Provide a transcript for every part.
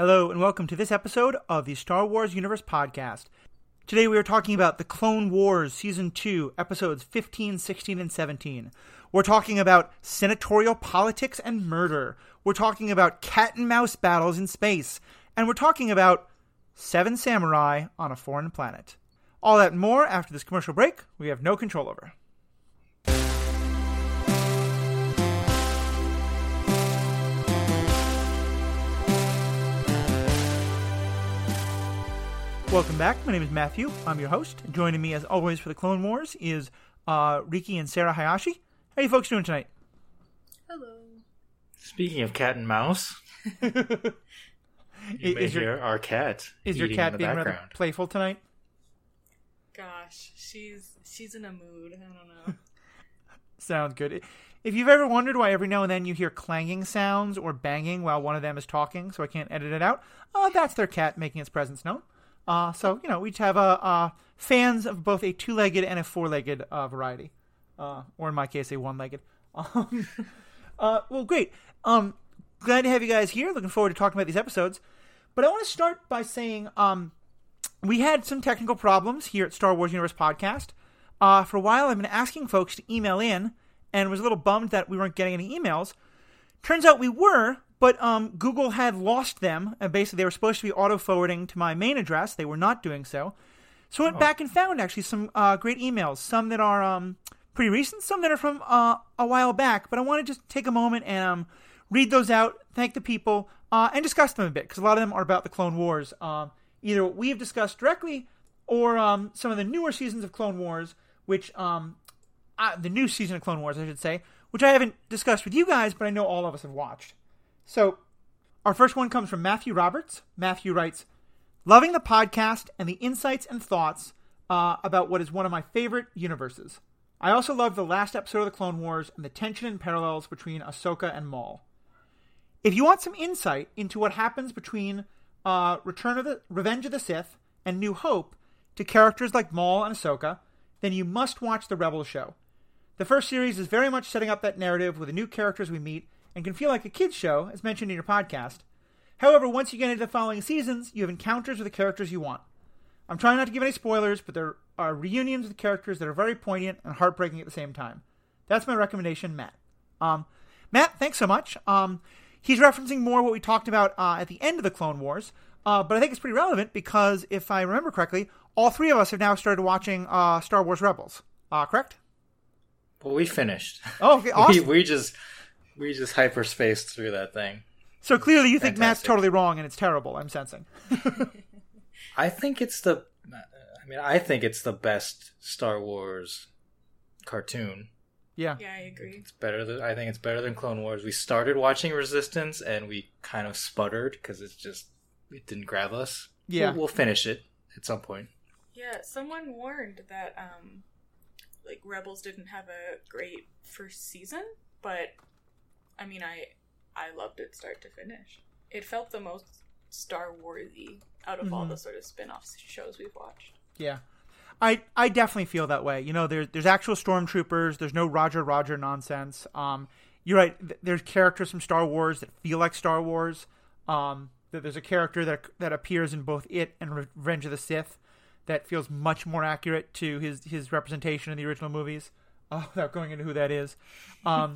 Hello, and welcome to this episode of the Star Wars Universe Podcast. Today we are talking about the Clone Wars Season 2, episodes 15, 16, and 17. We're talking about senatorial politics and murder. We're talking about cat and mouse battles in space. And we're talking about Seven Samurai on a foreign planet. All that more after this commercial break we have no control over. Welcome back. My name is Matthew. I'm your host. Joining me, as always, for the Clone Wars is uh, Riki and Sara Hayashi. How are you folks doing tonight? Hello. Speaking of cat and mouse, you I- may is your- hear our cat. Is your cat in the being rather playful tonight? Gosh, she's she's in a mood. I don't know. Sounds good. If you've ever wondered why every now and then you hear clanging sounds or banging while one of them is talking, so I can't edit it out, uh, that's their cat making its presence known. Uh, so, you know, we have uh, fans of both a two legged and a four legged uh, variety. Uh, or in my case, a one legged. Um, uh, well, great. Um, glad to have you guys here. Looking forward to talking about these episodes. But I want to start by saying um, we had some technical problems here at Star Wars Universe Podcast. Uh, for a while, I've been asking folks to email in, and was a little bummed that we weren't getting any emails. Turns out we were, but um, Google had lost them, and basically they were supposed to be auto forwarding to my main address. They were not doing so. So I went back and found actually some uh, great emails, some that are um, pretty recent, some that are from uh, a while back. But I want to just take a moment and um, read those out, thank the people, uh, and discuss them a bit because a lot of them are about the Clone Wars, um, either what we've discussed directly or um, some of the newer seasons of Clone Wars, which um, uh, the new season of Clone Wars, I should say, which I haven't discussed with you guys, but I know all of us have watched. So, our first one comes from Matthew Roberts. Matthew writes, Loving the podcast and the insights and thoughts uh, about what is one of my favorite universes. I also love the last episode of the Clone Wars and the tension and parallels between Ahsoka and Maul. If you want some insight into what happens between uh, Return of the Revenge of the Sith and New Hope to characters like Maul and Ahsoka, then you must watch the Rebel show. The first series is very much setting up that narrative with the new characters we meet and can feel like a kids show, as mentioned in your podcast. However, once you get into the following seasons, you have encounters with the characters you want. I'm trying not to give any spoilers, but there are reunions with characters that are very poignant and heartbreaking at the same time. That's my recommendation, Matt. Um, Matt, thanks so much. Um, he's referencing more what we talked about uh, at the end of the Clone Wars, uh, but I think it's pretty relevant because if I remember correctly, all three of us have now started watching uh, Star Wars Rebels. Uh, correct? Well, we finished. Oh, okay, awesome. we, we just we just hyperspaced through that thing. So clearly, you think Matt's totally wrong and it's terrible. I'm sensing. I think it's the. I mean, I think it's the best Star Wars cartoon. Yeah. Yeah, I agree. It's better than I think it's better than Clone Wars. We started watching Resistance and we kind of sputtered because it's just it didn't grab us. Yeah. we'll, we'll finish it at some point. Yeah, someone warned that um like Rebels didn't have a great first season, but I mean I I loved it start to finish. It felt the most Star Warsy out of all the sort of spin-off shows we've watched. Yeah. I, I definitely feel that way. You know, there's there's actual stormtroopers. There's no Roger Roger nonsense. Um, you're right. th- There's characters from Star Wars that feel like Star Wars. Um, th- there's a character that that appears in both it and Revenge of the Sith that feels much more accurate to his his representation in the original movies. Uh, without going into who that is, um,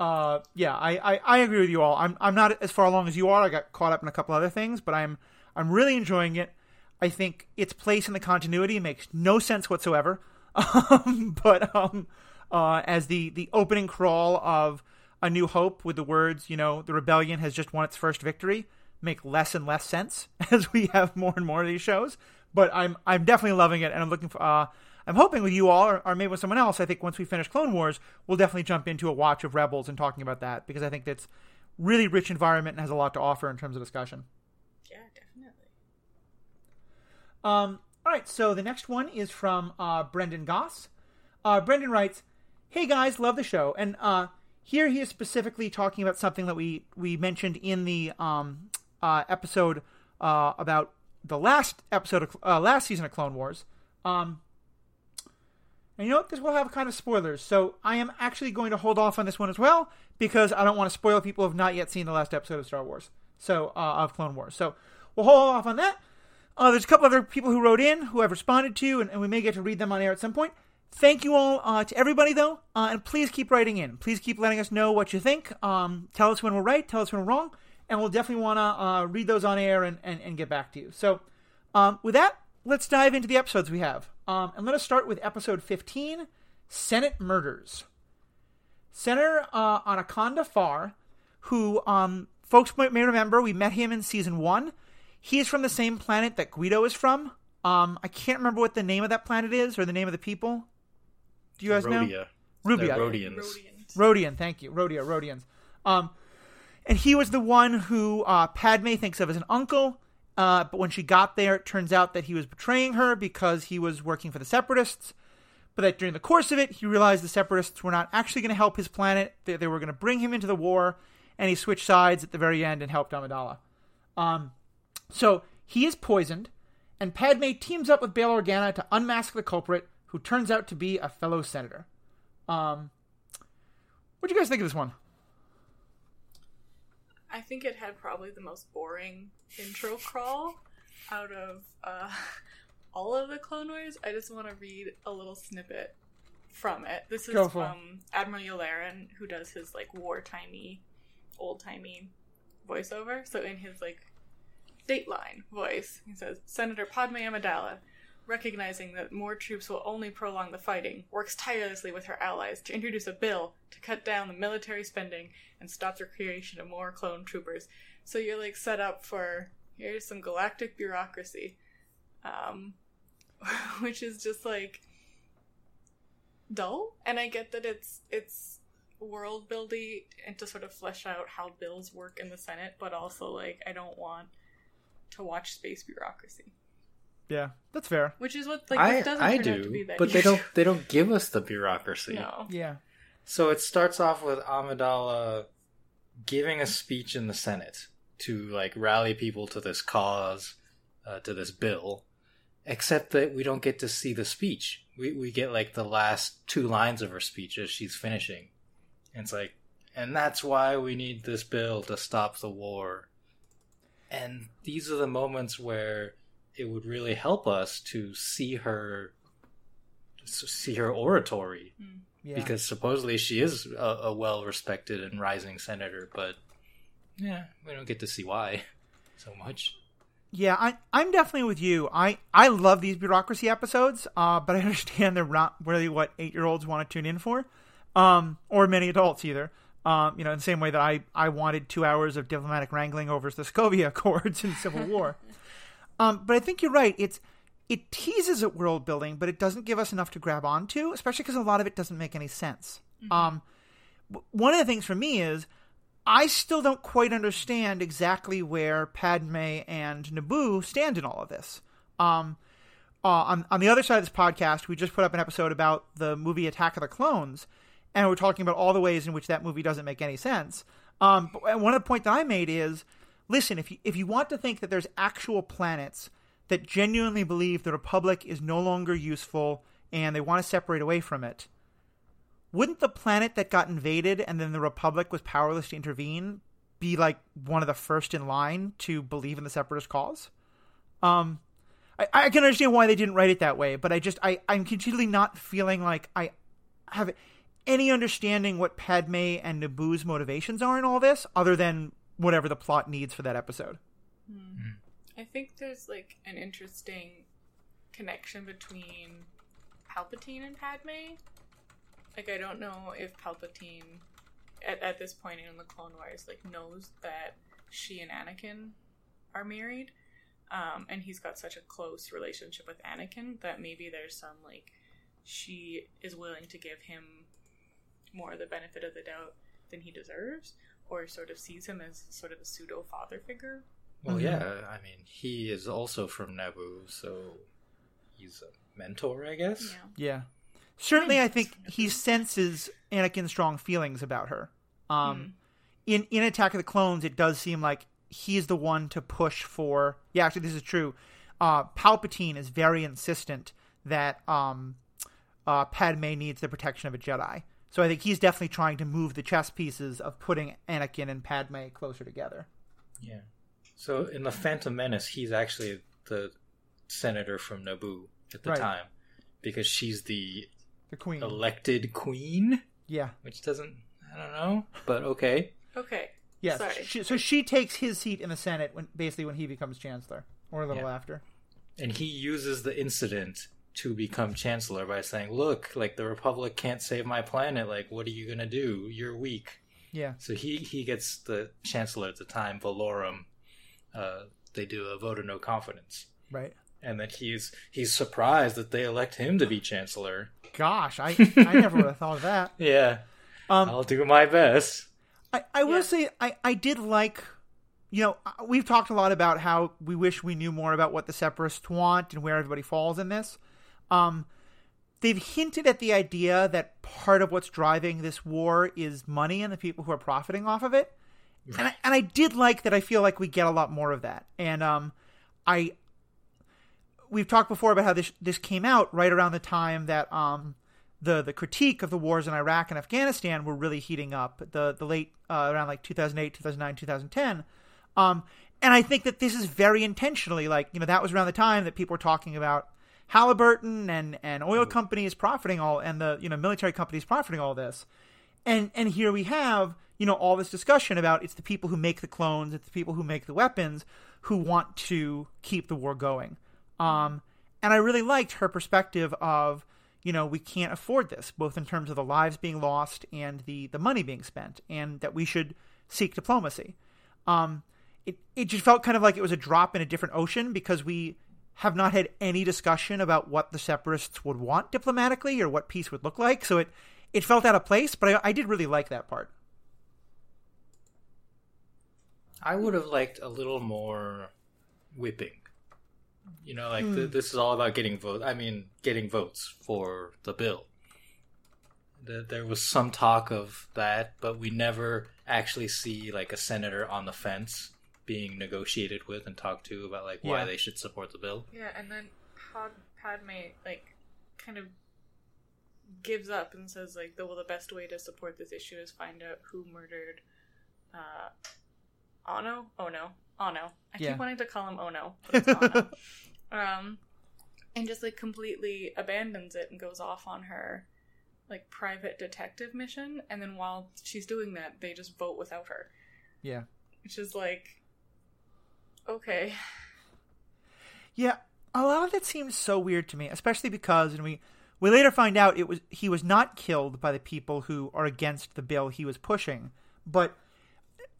uh, yeah, I, I, I agree with you all. I'm I'm not as far along as you are. I got caught up in a couple other things, but I'm I'm really enjoying it. I think its place in the continuity makes no sense whatsoever. Um, but um, uh, as the the opening crawl of A New Hope with the words, you know, the rebellion has just won its first victory, make less and less sense as we have more and more of these shows. But I'm I'm definitely loving it, and I'm looking for. Uh, I'm hoping with you all, or, or maybe with someone else. I think once we finish Clone Wars, we'll definitely jump into a watch of Rebels and talking about that because I think that's really rich environment and has a lot to offer in terms of discussion. Yeah, definitely. Um, all right, so the next one is from uh, Brendan Goss. Uh, Brendan writes, "Hey guys, love the show." And uh, here he is specifically talking about something that we we mentioned in the um, uh, episode uh, about the last episode of uh, last season of Clone Wars. Um, and you know what? This will have kind of spoilers, so I am actually going to hold off on this one as well because I don't want to spoil people who have not yet seen the last episode of Star Wars. So uh, of Clone Wars. So we'll hold off on that. Uh, there's a couple other people who wrote in who I've responded to, and, and we may get to read them on air at some point. Thank you all uh, to everybody, though, uh, and please keep writing in. Please keep letting us know what you think. Um, tell us when we're right, tell us when we're wrong, and we'll definitely want to uh, read those on air and, and, and, get back to you. So, um, with that, let's dive into the episodes we have. Um, and let us start with episode 15 Senate Murders. Senator uh, Onaconda Farr, who um, folks may remember, we met him in season one. He is from the same planet that Greedo is from. Um, I can't remember what the name of that planet is or the name of the people. Do you guys Rhodia. know? Rubia. Rhodians. Rhodians. Rhodian, thank you. Rhodia, Rhodians. Um, and he was the one who uh, Padme thinks of as an uncle. Uh, but when she got there, it turns out that he was betraying her because he was working for the Separatists. But that during the course of it, he realized the Separatists were not actually going to help his planet. They, they were going to bring him into the war, and he switched sides at the very end and helped Amidala. Um, so he is poisoned, and Padme teams up with Bail Organa to unmask the culprit, who turns out to be a fellow senator. Um, what do you guys think of this one? I think it had probably the most boring intro crawl out of uh, all of the Clone Wars. I just want to read a little snippet from it. This is Go for it. from Admiral Yularen, who does his like wartimey, old timey voiceover. So in his like Dateline voice, he says, "Senator Padme Amidala." Recognizing that more troops will only prolong the fighting, works tirelessly with her allies to introduce a bill to cut down the military spending and stop the creation of more clone troopers. So you're like set up for here's some galactic bureaucracy, um, which is just like dull. And I get that it's it's world building and to sort of flesh out how bills work in the Senate, but also like I don't want to watch space bureaucracy, Yeah, that's fair. which is what like I doesn't I turn out to be do, that but they don't they don't give us the bureaucracy. No. Yeah. So it starts off with Amidala giving a speech in the Senate to like rally people to this cause, uh, to this bill. Except that we don't get to see the speech. We we get like the last two lines of her speech as she's finishing. And it's like, and that's why we need this bill to stop the war. And these are the moments where it would really help us to see her see her oratory Yeah. because supposedly she is a, a well respected and rising senator, but yeah, we don't get to see why so much. Yeah, I, I'm definitely with you. I, I love these bureaucracy episodes, uh, but I understand they're not really what eight year olds want to tune in for, um, or many adults either. Um, you know, in the same way that I, I wanted two hours of diplomatic wrangling over the Sokovia Accords in Civil War. Um, but I think you're right. It's it teases at world building, but it doesn't give us enough to grab onto, especially because a lot of it doesn't make any sense. Um, one of the things for me is I still don't quite understand exactly where Padme and Naboo stand in all of this. Um, uh, on, on the other side of this podcast, we just put up an episode about the movie Attack of the Clones, and we're talking about all the ways in which that movie doesn't make any sense. Um, and one of the points that I made is, listen, if you if you want to think that there's actual planets that genuinely believe the Republic is no longer useful and they want to separate away from it, wouldn't the planet that got invaded and then the Republic was powerless to intervene be like one of the first in line to believe in the separatist cause? Um, I, I can understand why they didn't write it that way, but I just I I'm continually not feeling like I have any understanding what Padme and Naboo's motivations are in all this, other than whatever the plot needs for that episode. I think there's like an interesting connection between Palpatine and Padme. Like I don't know if Palpatine at, at this point in the Clone Wars like knows that she and Anakin are married. Um, and he's got such a close relationship with Anakin that maybe there's some like she is willing to give him more of the benefit of the doubt than he deserves, or sort of sees him as sort of a pseudo father figure. Well, Mhm. yeah, I mean, he is also from Naboo, so he's a mentor, I guess. Yeah. Yeah. Certainly, I think he senses Anakin's strong feelings about her. Um, in in Attack of the Clones, it does seem like he's the one to push for. Yeah, actually, this is true. Uh, Palpatine is very insistent that um, uh, Padme needs the protection of a Jedi. So I think he's definitely trying to move the chess pieces of putting Anakin and Padme closer together. Yeah. So in the Phantom Menace, he's actually the senator from Naboo at the Right. time because she's the The queen. elected queen, yeah. which doesn't I don't know, but okay. Okay. Yes. Sorry. She, so she takes his seat in the Senate when basically when he becomes chancellor, or a little Yeah. after. And he uses the incident to become chancellor by saying, "Look, like the Republic can't save my planet. Like, what are you gonna do? You're weak." Yeah. So he he gets the chancellor at the time, Valorum. Uh, they do a vote of no confidence, Right. and then he's he's surprised that they elect him to be chancellor. Gosh, I I never would have thought of that. Yeah, Um, I'll do my best. I, I will Yeah. say I, I did like you know uh, we've talked a lot about how we wish we knew more about what the separatists want and where everybody falls in this um they've hinted at the idea that part of what's driving this war is money and the people who are profiting off of it. And I, and I did like that I feel like we get a lot more of that. And um I we've talked before about how this this came out right around the time that um the the critique of the wars in Iraq and Afghanistan were really heating up the the late uh, around like 2008 2009 2010 um and I think that this is very intentionally like you know that was around the time that people were talking about Halliburton and and oil companies profiting all and the you know military companies profiting all this. And and here we have you know all this discussion about it's the people who make the clones it's the people who make the weapons who want to keep the war going. Um and i really liked her perspective of you know we can't afford this both in terms of the lives being lost and the the money being spent and that we should seek diplomacy. Um it it just felt kind of like it was a drop in a different ocean because we have not had any discussion about what the separatists would want diplomatically or what peace would look like so it it felt out of place, but I, I did really like that part. I would have liked a little more whipping. You know, like th- hmm. this is all about getting votes. I mean, getting votes for the bill. Th- There was some talk of that, but we never actually see like a senator on the fence being negotiated with and talked to about like why Yeah. they should support the bill. Yeah, and then Pad- Padme like kind of gives up and says like, the, "Well, the best way to support this issue is find out who murdered uh, Ono. Oh no, Ono. I Yeah. keep wanting to call him Ono, but it's Ono. um, and just like completely abandons it and goes off on her like private detective mission. And then while she's doing that, they just vote without her, Yeah. which is like, okay. Yeah, a lot of it seems so weird to me, especially because, and we we later find out it was he was not killed by the people who are against the bill he was pushing. But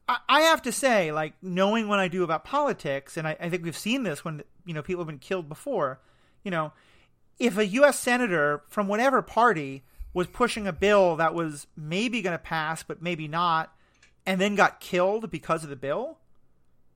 I, I have to say, like knowing what I do about politics, and I, I think we've seen this when you know people have been killed before. You know, if a U.S. senator from whatever party was pushing a bill that was maybe going to pass, but maybe not, and then got killed because of the bill,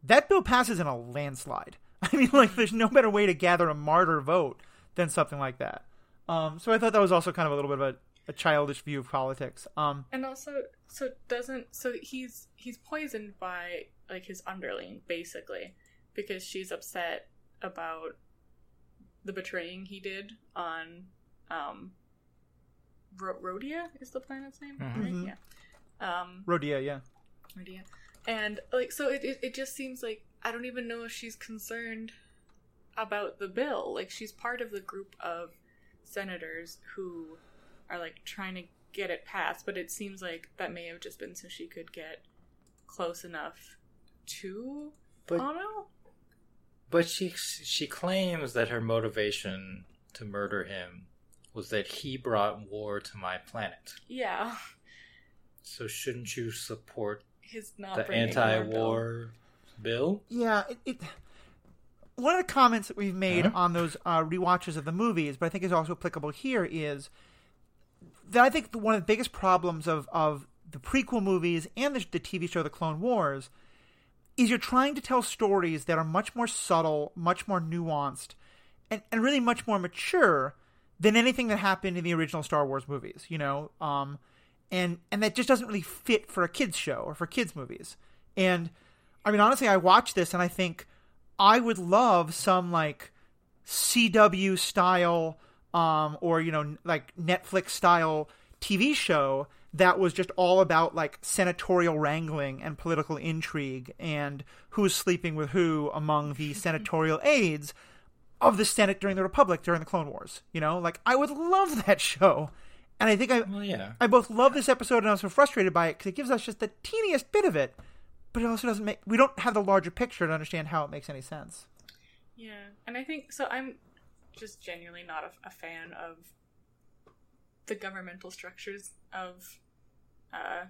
that bill passes in a landslide. I mean, like, there's no better way to gather a martyr vote than something like that. Um, so I thought that was also kind of a little bit of a, a childish view of politics. Um, And also, so doesn't so he's he's poisoned by like his underling basically because she's upset about the betraying he did on um Ro- Rhodia is the planet's name, Mhm. right? Yeah. Um Rhodia, yeah. Rhodia. And like so it, it it just seems like I don't even know if she's concerned about the bill. Like she's part of the group of senators who are like trying to get it passed, but it seems like that may have just been so she could get close enough to But Ano. but she she claims that her motivation to murder him was that he brought war to my planet. Yeah, So shouldn't you support his not the anti-war bill? Yeah, it, it. One of the comments that we've made Huh? on those uh, rewatches of the movies, but I think is also applicable here, is that I think one of the biggest problems of of the prequel movies and the, the TV show The Clone Wars is you're trying to tell stories that are much more subtle, much more nuanced, and, and really much more mature than anything that happened in the original Star Wars movies. You know, um, and and that just doesn't really fit for a kids show or for kids movies. And I mean, honestly, I watch this and I think I would love some like CW style, um, or you know, like Netflix style TV show that was just all about like senatorial wrangling and political intrigue and who's sleeping with who among the senatorial aides of the Senate during the Republic during the Clone Wars. You know, like I would love that show. And I think I Well, yeah. I both love this episode and I'm so frustrated by it because it gives us just the teeniest bit of it, but it also doesn't make. We don't have the larger picture to understand how it makes any sense. Yeah, and I think so. I'm just genuinely not a, a fan of the governmental structures of uh,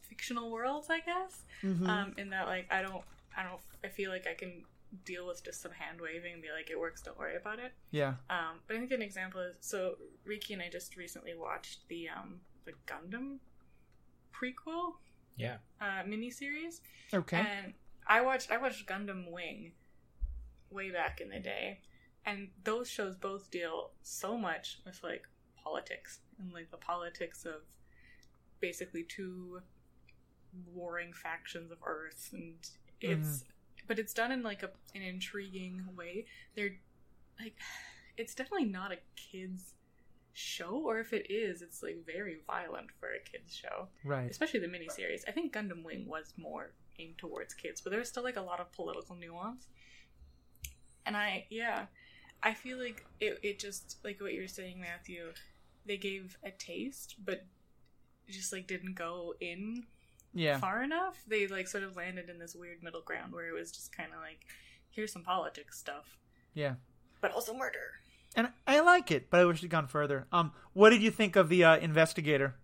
fictional worlds. I guess, Mm-hmm. um, in that like I don't, I don't, I feel like I can deal with just some hand waving and be like, it works. Don't worry about it. Yeah. Um, but I think an example is so Riki and I just recently watched the um, the Gundam prequel Yeah. uh, miniseries. Okay. And I watched I watched Gundam Wing way back in the day, and those shows both deal so much with like politics and like the politics of basically two warring factions of Earth, and it's but it's done in like a an intriguing way. They're like it's definitely not a kids show, or if it is, it's like very violent for a kids show right. especially the miniseries. I think Gundam Wing was more aimed towards kids, but there was still like a lot of political nuance. And I, yeah, I feel like it, it just like what you're saying, Matthew. They gave a taste, but just like didn't go in Yeah. far enough. They like sort of landed in this weird middle ground where it was just kind of like, here's some politics stuff, Yeah. but also murder. And I like it, but I wish it'd gone further. Um, what did you think of the uh, investigator?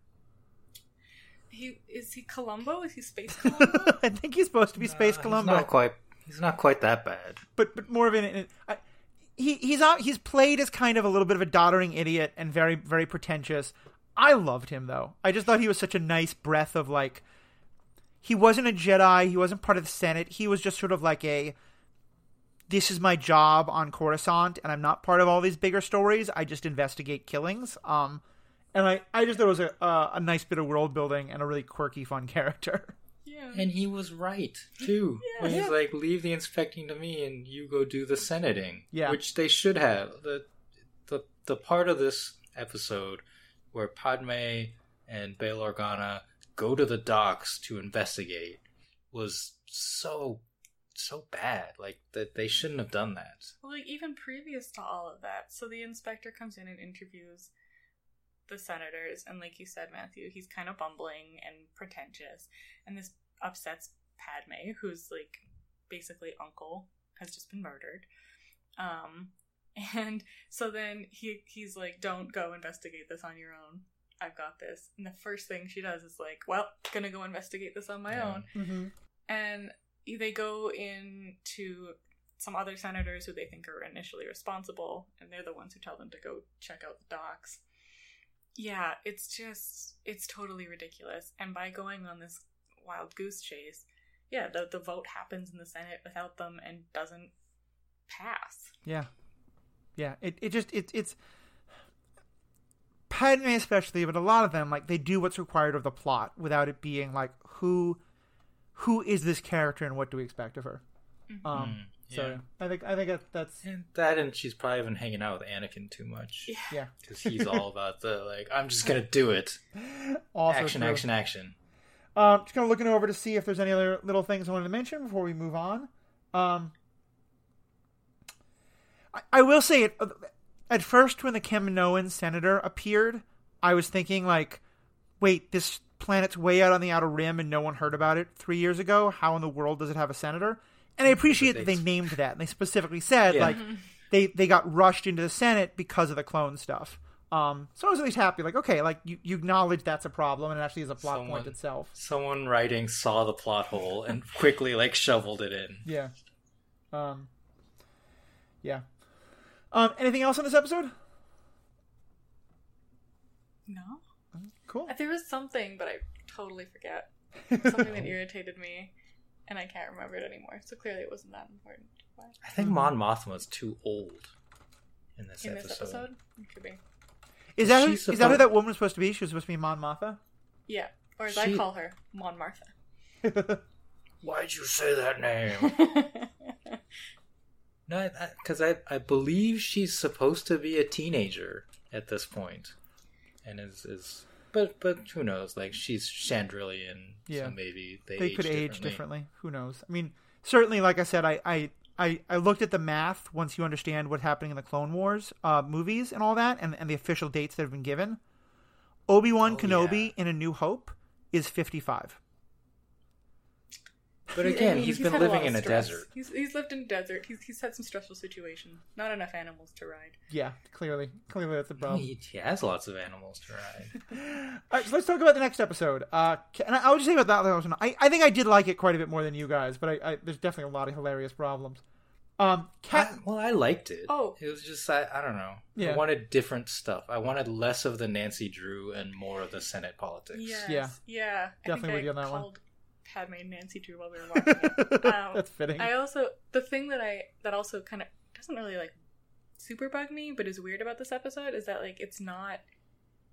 He is he Columbo? Is he Space Columbo? I think he's supposed to be Space Uh, Columbo. He's not quite. He's not quite that bad. but but more of an. an I, he he's out, he's played as kind of a little bit of a doddering idiot and very very pretentious. I loved him though. I just thought he was such a nice breath of like. He wasn't a Jedi. He wasn't part of the Senate. He was just sort of like a. This is my job on Coruscant, and I'm not part of all these bigger stories. I just investigate killings. Um, and I, I just thought it was a uh, a nice bit of world building and a really quirky, fun character. yeah. And he was right too. Yeah. when he's Yeah. like, "Leave the inspecting to me, and you go do the senating." Yeah. which they should have. the the The part of this episode where Padme and Bail Organa go to the docks to investigate was so so bad. Like that, they shouldn't have done that. Well, like even previous to all of that, so the inspector comes in and interviews the senators, and like you said, Matthew, he's kind of bumbling and pretentious, and this upsets Padme, who's like basically uncle has just been murdered. Um, and so then he he's like, "Don't go investigate this on your own. I've got this." And the first thing she does is like, "Well, gonna go investigate this on my Yeah. own." Mm-hmm. and they go into some other senators who they think are initially responsible, and they're the ones who tell them to go check out the docks. Yeah, it's just it's totally ridiculous. And by going on this wild goose chase, yeah, the the vote happens in the Senate without them and doesn't pass. Yeah, yeah. It it just it it's Padme especially, but a lot of them like they do what's required of the plot without it being like who who is this character and what do we expect of her. Um, Mm, so yeah. yeah, I think I think that, that's And that, and she's probably been hanging out with Anakin too much Yeah. yeah. because he's all about the like, I'm just gonna do it. Also action, true. action, action. Um, just kind of looking over to see if there's any other little things I wanted to mention before we move on. Um, I, I will say it. At first, when the Kaminoan senator appeared, I was thinking like, "Wait, this planet's way out on the outer rim, and no one heard about it three years ago. How in the world does it have a senator?" And I appreciate that they named that, and they specifically said Yeah. like they they got rushed into the Senate because of the clone stuff. Um, so I was at least happy, like, okay, like you, you acknowledge that's a problem, and it actually is a plot Someone- point itself. Someone writing saw the plot hole and quickly like shoveled it in. Yeah. Um. Yeah. Um. Anything else on this episode? No, Cool. there was something, but I totally forget something that irritated me, and I can't remember it anymore. So clearly, it wasn't that important. But I think Mon Mothma's too old in this in episode. this episode, it could be. Is that who, She's is that who that woman was supposed to be? She was supposed to be Mon Mothma. Yeah, or as I call her, Mon Martha. Why'd you say that name? no, because I, I believe she's supposed to be a teenager at this point, and is is But but who knows? Like she's Chandrillian, Yeah. so maybe they, they age could age differently. differently. Who knows? I mean, certainly, like I said, I, I, I, I looked at the math once you understand what's happening in the Clone Wars uh, movies and all that, and, and the official dates that have been given. Obi Wan Oh, Kenobi yeah. in A New Hope is 55. But again, mean, he's been living of in a desert. He's, he's lived in a desert. He's, he's had some stressful situations. Not enough animals to ride. Yeah, clearly. Clearly that's the problem. He, he has lots of animals to ride. All right, so let's talk about the next episode. Uh, and I, I would just say about that one. I, I think I did like it quite a bit more than you guys, but I, I, there's definitely a lot of hilarious problems. Um, Cat, I- well, I liked it. Oh. it was just I, I don't know. Yeah. I wanted different stuff. I wanted less of the Nancy Drew and more of the Senate politics. Yes. Yeah. Yeah. Definitely with you on that one. Called Padme Nancy Drew while we were watching it. Um, that's fitting. I also the thing that I that also kind of doesn't really like super bug me, but is weird about this episode is that like it's not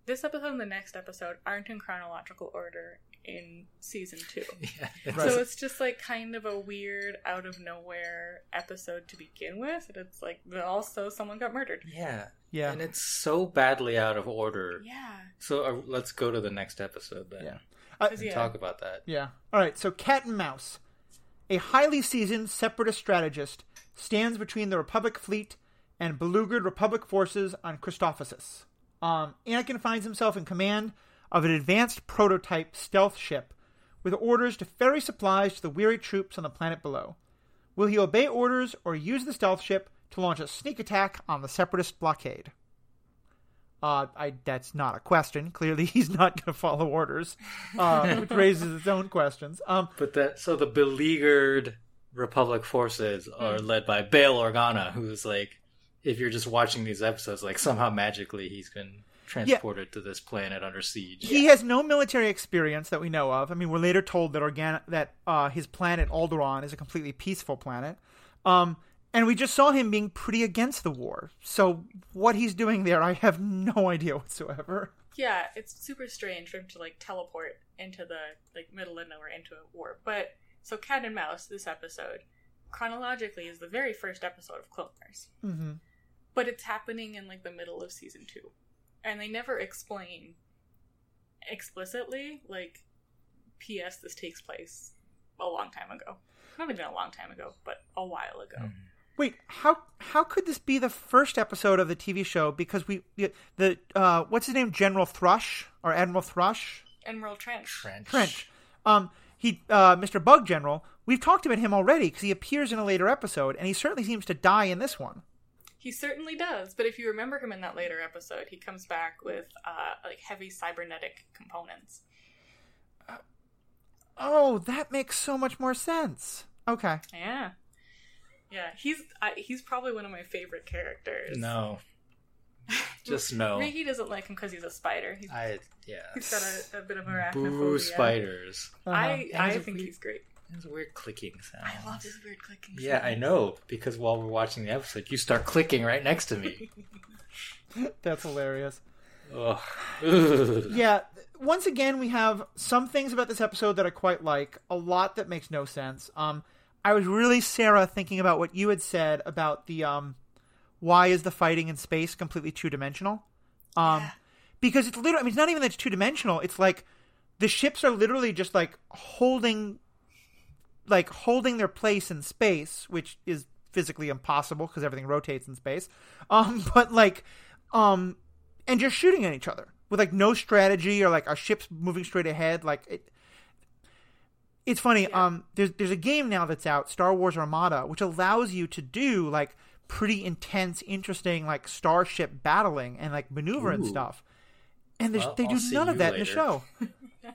this episode and the next episode aren't in chronological order in season two. Yeah, it's- Right. So it's just like kind of a weird out of nowhere episode to begin with. And it's like but also someone got murdered. yeah, yeah. and it's so badly out of order. Yeah. So uh, let's go to the next episode then. Yeah. And Yeah. talk about that. Yeah. All right. So, Cat and Mouse. A highly seasoned separatist strategist stands between the Republic fleet and beleaguered Republic forces on Christophsis. Um, Anakin finds himself in command of an advanced prototype stealth ship with orders to ferry supplies to the weary troops on the planet below. Will he obey orders or use the stealth ship to launch a sneak attack on the separatist blockade? Uh, I, that's not a question. Clearly, he's not going to follow orders, uh, which raises its own questions. Um, But that so the beleaguered Republic forces are led by Bail Organa, who's like, if you're just watching these episodes, like somehow magically he's been transported to this planet under siege. he has no military experience that we know of. I mean, we're later told that Organa, that uh, his planet Alderaan is a completely peaceful planet. Um, and we just saw him being pretty against the war. So what he's doing there, I have no idea whatsoever. Yeah, it's super strange for him to like teleport into the like middle of nowhere into a war. But so Cat and Mouse, this episode, chronologically is the very first episode of Clone Wars. Mm-hmm. But it's happening in like the middle of season two. And they never explain explicitly, like, P.S. this takes place a long time ago. Not even a long time ago, but a while ago. Mhm. Wait, how how could this be the first episode of the TV show? Because we the uh, what's his name, General Thrush or Admiral Thrush Admiral Trench. Trench. Trench. Um, he uh, Mr. Bug General. We've talked about him already because he appears in a later episode, and he certainly seems to die in this one. He certainly does, but if you remember him in that later episode, he comes back with uh, like heavy cybernetic components. Oh, that makes so much more sense. Okay. Yeah, yeah. He's I, he's probably one of my favorite characters. No. Just no. Riki doesn't like him because he's a spider. He's, I yeah. he's got a, a bit of arachnophobia. Boo spiders. Uh-huh. I I a think weird- he's great. It's weird clicking sound. I love his weird clicking. Yeah, I know because while we're watching the episode, you start clicking right next to me. That's hilarious. Ugh. Ugh. Yeah. Once again, we have some things about this episode that I quite like. A lot that makes no sense. Um, I was really Sara thinking about what you had said about the um, why is the fighting in space completely two dimensional? Um, Yeah. because it's literally. I mean, it's not even that it's two dimensional. It's like the ships are literally just like holding, like holding their place in space, which is physically impossible because everything rotates in space. Um, but like, um, and just shooting at each other with like no strategy or like our ships moving straight ahead. Like it, it's funny. Yeah. Um, there's there's a game now that's out, Star Wars Armada, which allows you to do like pretty intense, interesting like starship battling and like maneuver and stuff. And Well, they I'll do none of you that in the show.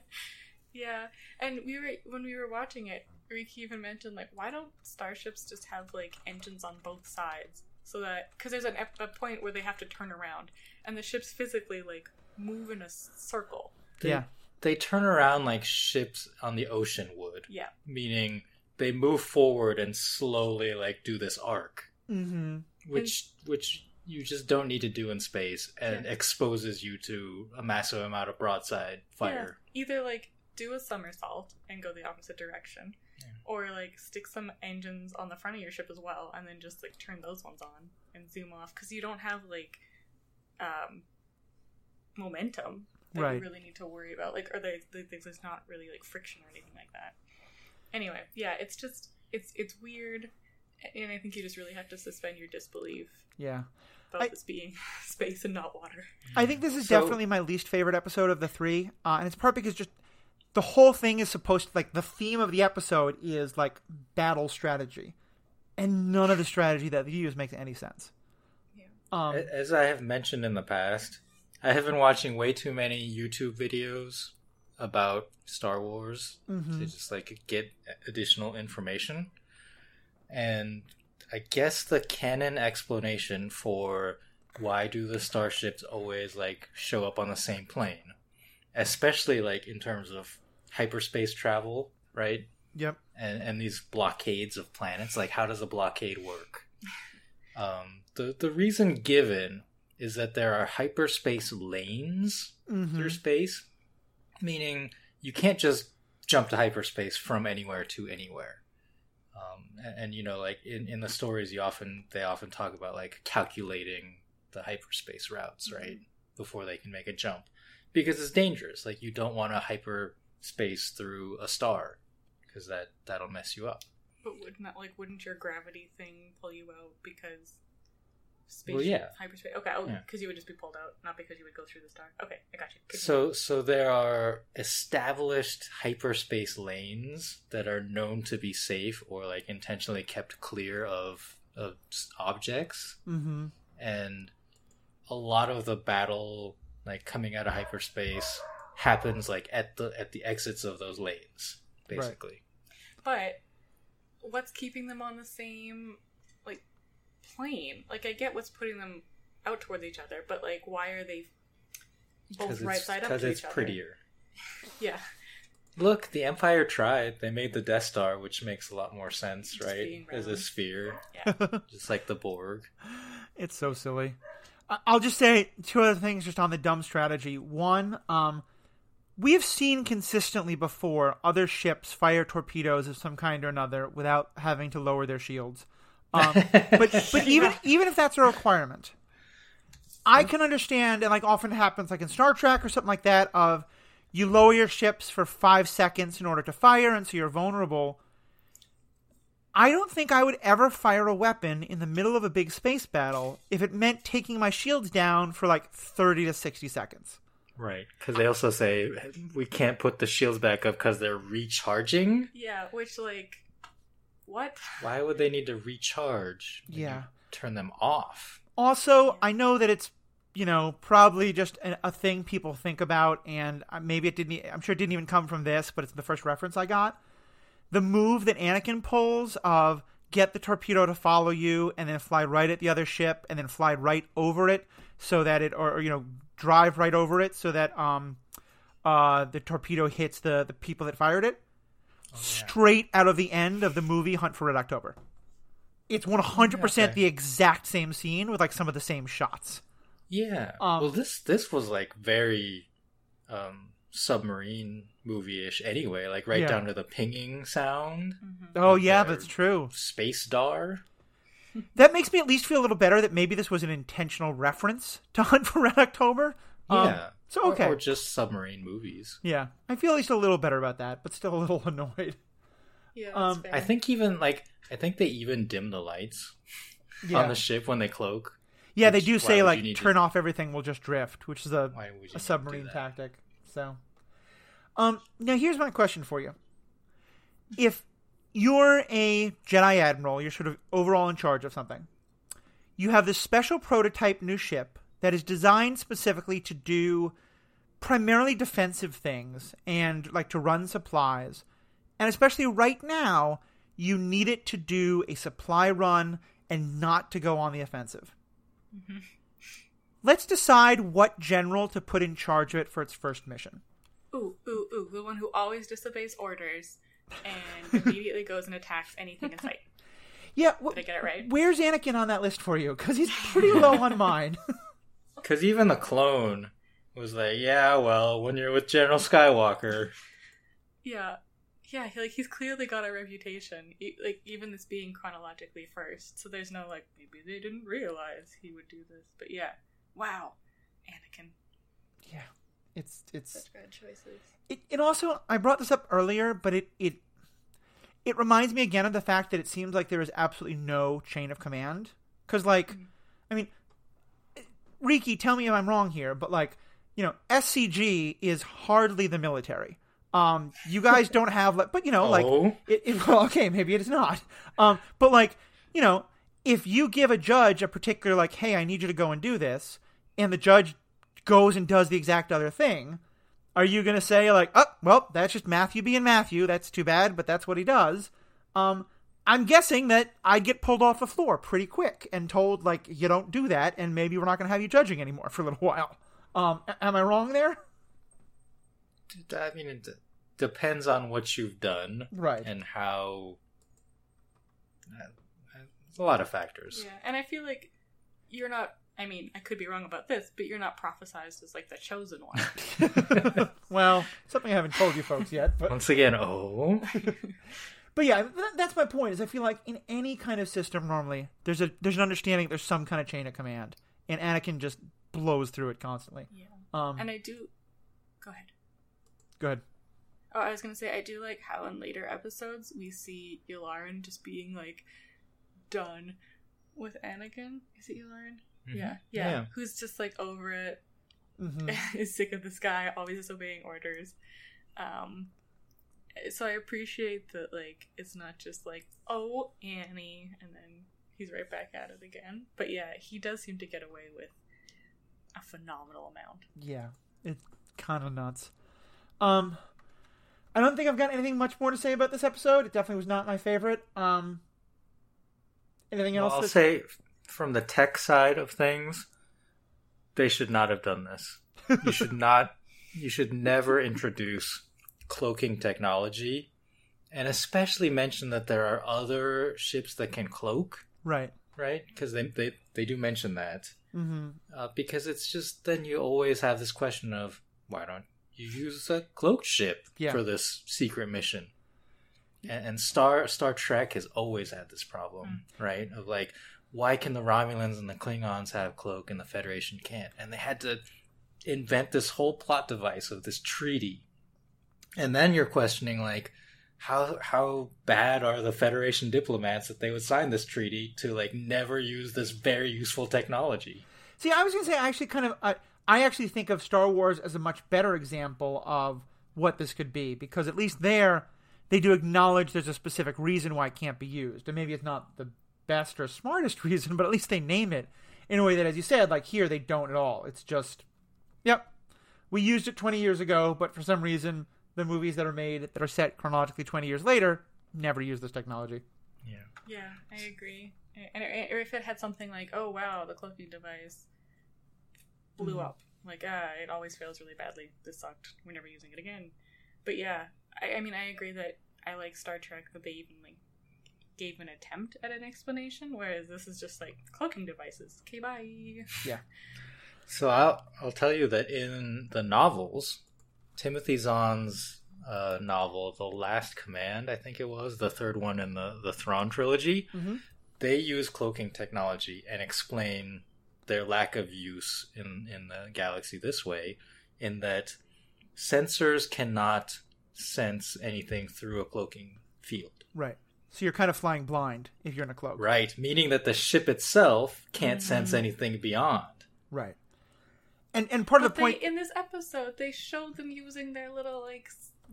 Yeah, and we were when we were watching it, Riki even mentioned like, why don't starships just have like engines on both sides so that because there's an, a point where they have to turn around and the ships physically like move in a circle. They- yeah, They turn around like ships on the ocean would, Yeah, meaning they move forward and slowly like do this arc, mm-hmm. which which you just don't need to do in space and Yeah. exposes you to a massive amount of broadside fire. Yeah. Either like do a somersault and go the opposite direction, Yeah. or like stick some engines on the front of your ship as well, and then just like turn those ones on and zoom off because you don't have like um momentum. That Right. you really need to worry about. Like, or they, they, there's not really like friction or anything like that. Anyway, yeah, it's just it's it's weird, and I think you just really have to suspend your disbelief Yeah. about I- this being space and not water. I think this is So- definitely my least favorite episode of the three, uh, and it's part because just the whole thing is supposed to like the theme of the episode is like battle strategy, and none of the strategy that they use makes any sense. Yeah. Um, As I have mentioned in the past, I have been watching way too many YouTube videos about Star Wars mhm. to just like get additional information. And I guess the canon explanation for why do the starships always like show up on the same plane, especially like in terms of hyperspace travel, right? Yep. and and these blockades of planets like how does a blockade work um the the reason given is that there are hyperspace lanes Mhm. through space meaning you can't just jump to hyperspace from anywhere to anywhere um and, and you know like in in the stories you often they often talk about like calculating the hyperspace routes right before they can make a jump because it's dangerous like you don't want to hyperspace through a star because that that'll mess you up. But wouldn't that like wouldn't your gravity thing pull you out because space Well, yeah. hyperspace? Okay, oh, Yeah. because you would just be pulled out, not because you would go through the star. Okay, I got you. Continue. So so there are established hyperspace lanes that are known to be safe or like intentionally kept clear of of s- objects Mhm. and a lot of the battle like coming out of hyperspace happens like at the at the exits of those lanes basically. But what's keeping them on the same like plane? Like I get what's putting them out towards each other, but like why are they both right side up 'cause to it's each other? prettier. Yeah. Look, the Empire tried. They made the Death Star, which makes a lot more sense, Just right? As a sphere, Yeah. just like the Borg. It's so silly. I- I'll just say two other things just on the dumb strategy. One, um, we have seen consistently before other ships fire torpedoes of some kind or another without having to lower their shields. Um, but but even even if that's a requirement, I can understand, and like often happens, like in Star Trek or something like that, of you lower your ships for five seconds in order to fire, and so you're vulnerable. I don't think I would ever fire a weapon in the middle of a big space battle if it meant taking my shields down for like 30 to 60 seconds. Right, because they also say we can't put the shields back up because they're recharging. Yeah, which like what? Why would they need to recharge? when you Yeah. turn them off. Also, I know that it's you know probably just a, a thing people think about, and uh, maybe it didn't. I'm sure it didn't even come from this, but it's the first reference I got. The move that Anakin pulls of get the torpedo to follow you, and then fly right at the other ship, and then fly right over it, so that it, or, or you know, drive right over it, so that um, uh, the torpedo hits the the people that fired it. Straight out of the end of the movie Hunt for Red October. It's 100% Okay. the exact same scene with like some of the same shots. Yeah. Um, well, this this was like very um, submarine movie-ish anyway. Like right Yeah. down to the pinging sound. Oh yeah, that's true. Space Dar. That makes me at least feel a little better that maybe this was an intentional reference to Hunt for Red October. Um, yeah. So Or- okay. Or, just submarine movies. yeah, I feel at least a little better about that, but still a little annoyed. Yeah, that's Um, fair. I think even like I think they even dim the lights Yeah, on the ship when they cloak. yeah, they do say like you need to- turn off everything, we'll just drift, which is a Why would you need a submarine tactic. So, um, now here's my question for you: If you're a Jedi admiral, you're sort of overall in charge of something. You have this special prototype new ship that is designed specifically to do primarily defensive things and like to run supplies. And especially right now, you need it to do a supply run and not to go on the offensive. Mm-hmm. Let's decide what general to put in charge of it for its first mission. ooh, ooh, ooh, the one who always disobeys orders and immediately goes and attacks anything in sight. Yeah, wh- Did I get it right? where's Anakin on that list for you? Because he's pretty low on mine. Because even the clone was like, yeah, well, when you're with General Skywalker, Yeah, yeah. He, like he's clearly got a reputation. E- like even this being chronologically first, so there's no like maybe they didn't realize he would do this. But yeah, wow, Anakin. yeah. It's it's Such bad choices. it, it also I brought this up earlier, but it it it reminds me again of the fact that it seems like there is absolutely no chain of command. Because like, mm-hmm. I mean, Riki, tell me if I'm wrong here, but like, you know, SCG is hardly the military. Um, you guys don't have like, but you know, like, Oh. it, it, well, okay, maybe it is not. Um, but like, you know, if you give a judge a particular like, hey, I need you to go and do this, and the judge goes and does the exact other thing, are you going to say like, oh, well, that's just Matthew being Matthew. That's too bad, but that's what he does. Um, I'm guessing that I'd get pulled off the floor pretty quick and told like, you don't do that, and maybe we're not going to have you judging anymore for a little while. Um, a- am I wrong there? I mean, it d- depends on what you've done Right. and how. uh, a lot of factors. Yeah, and I feel like you're not. I mean, I could be wrong about this, but you're not prophesized as like the chosen one. well, something I haven't told you folks yet, but Once again, oh, But yeah, th- that's my point. Is I feel like in any kind of system, normally there's a there's an understanding there's some kind of chain of command, and Anakin just blows through it constantly. yeah, Um, and I do. Go ahead. go ahead. Oh, I was gonna say I do like how in later episodes we see Yularen just being like done with Anakin. Is it Yularen? Yeah, yeah, Yeah. Who's just like over it, hmm is sick of this guy, always disobeying orders. Um, so I appreciate that like it's not just like oh Annie and then he's right back at it again. But yeah, he does seem to get away with a phenomenal amount. Yeah, it's kind of nuts. Um, I don't think I've got anything much more to say about this episode. It definitely was not my favorite. Um, anything Well, else? I'll that- say from the tech side of things, they should not have done this. You should not. You should never introduce cloaking technology, and especially mention that there are other ships that can cloak. right. Right? Because they, they they do mention that. hmm Uh, because it's just then you always have this question of why don't you use a cloaked ship Yeah. for this secret mission? And, and Star Star Trek has always had this problem, right? Of like, why can the Romulans and the Klingons have cloak and the Federation can't? And they had to invent this whole plot device of this treaty. And then you're questioning like, how how bad are the Federation diplomats that they would sign this treaty to like never use this very useful technology? See, I was going to say, I actually kind of, I, I actually think of Star Wars as a much better example of what this could be because at least there, they do acknowledge there's a specific reason why it can't be used, and maybe it's not the best or smartest reason, but at least they name it in a way that, as you said, like here they don't at all. It's just, yep, we used it 20 years ago, but for some reason, the movies that are made that are set chronologically 20 years later never use this technology. Yeah. Yeah, I agree. And or if it had something like, "Oh wow, the cloaking device blew Mhm. up," like, ah, it always fails really badly. This sucked. We're never using it again. But yeah, I, I mean, I agree that I like Star Trek that they even like gave an attempt at an explanation, whereas this is just like cloaking devices. Okay, bye. Yeah. So I'll I'll tell you that in the novels, Timothy Zahn's uh, novel, The Last Command, I think it was the third one in the the Thrawn trilogy, Mhm. they use cloaking technology and explain their lack of use in in the galaxy this way, in that sensors cannot sense anything through a cloaking field. Right. So you're kind of flying blind if you're in a cloak. Right, meaning that the ship itself can't Mm-hmm. sense anything beyond. Right. And and part of But the point in this episode, they showed them using their little like